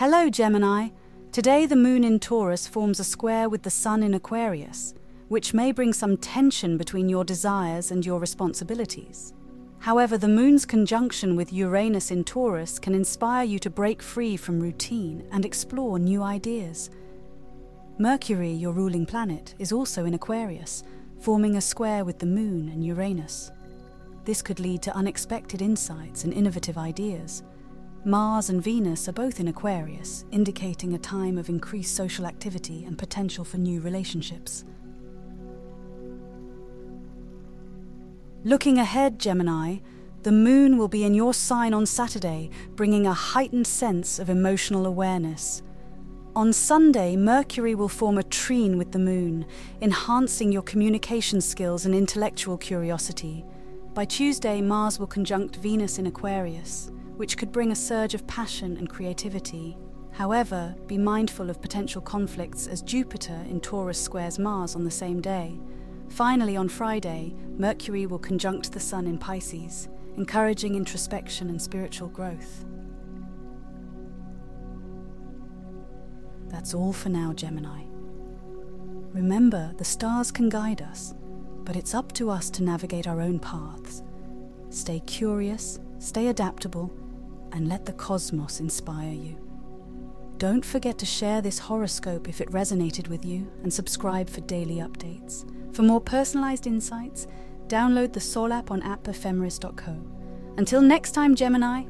Hello, Gemini. Today, the moon in Taurus forms a square with the sun in Aquarius, which may bring some tension between your desires and your responsibilities. However, the moon's conjunction with Uranus in Taurus can inspire you to break free from routine and explore new ideas. Mercury, your ruling planet, is also in Aquarius, forming a square with the moon and Uranus. This could lead to unexpected insights and innovative ideas. Mars and Venus are both in Aquarius, indicating a time of increased social activity and potential for new relationships. Looking ahead, Gemini, the moon will be in your sign on Saturday, bringing a heightened sense of emotional awareness. On Sunday, Mercury will form a trine with the moon, enhancing your communication skills and intellectual curiosity. By Tuesday, Mars will conjunct Venus in Aquarius, which could bring a surge of passion and creativity. However, be mindful of potential conflicts as Jupiter in Taurus squares Mars on the same day. Finally, on Friday, Mercury will conjunct the Sun in Pisces, encouraging introspection and spiritual growth. That's all for now, Gemini. Remember, the stars can guide us, but it's up to us to navigate our own paths. Stay curious, stay adaptable, and let the cosmos inspire you. Don't forget to share this horoscope if it resonated with you and subscribe for daily updates. For more personalized insights, download the Sol app on appephemeris.co. Until next time, Gemini,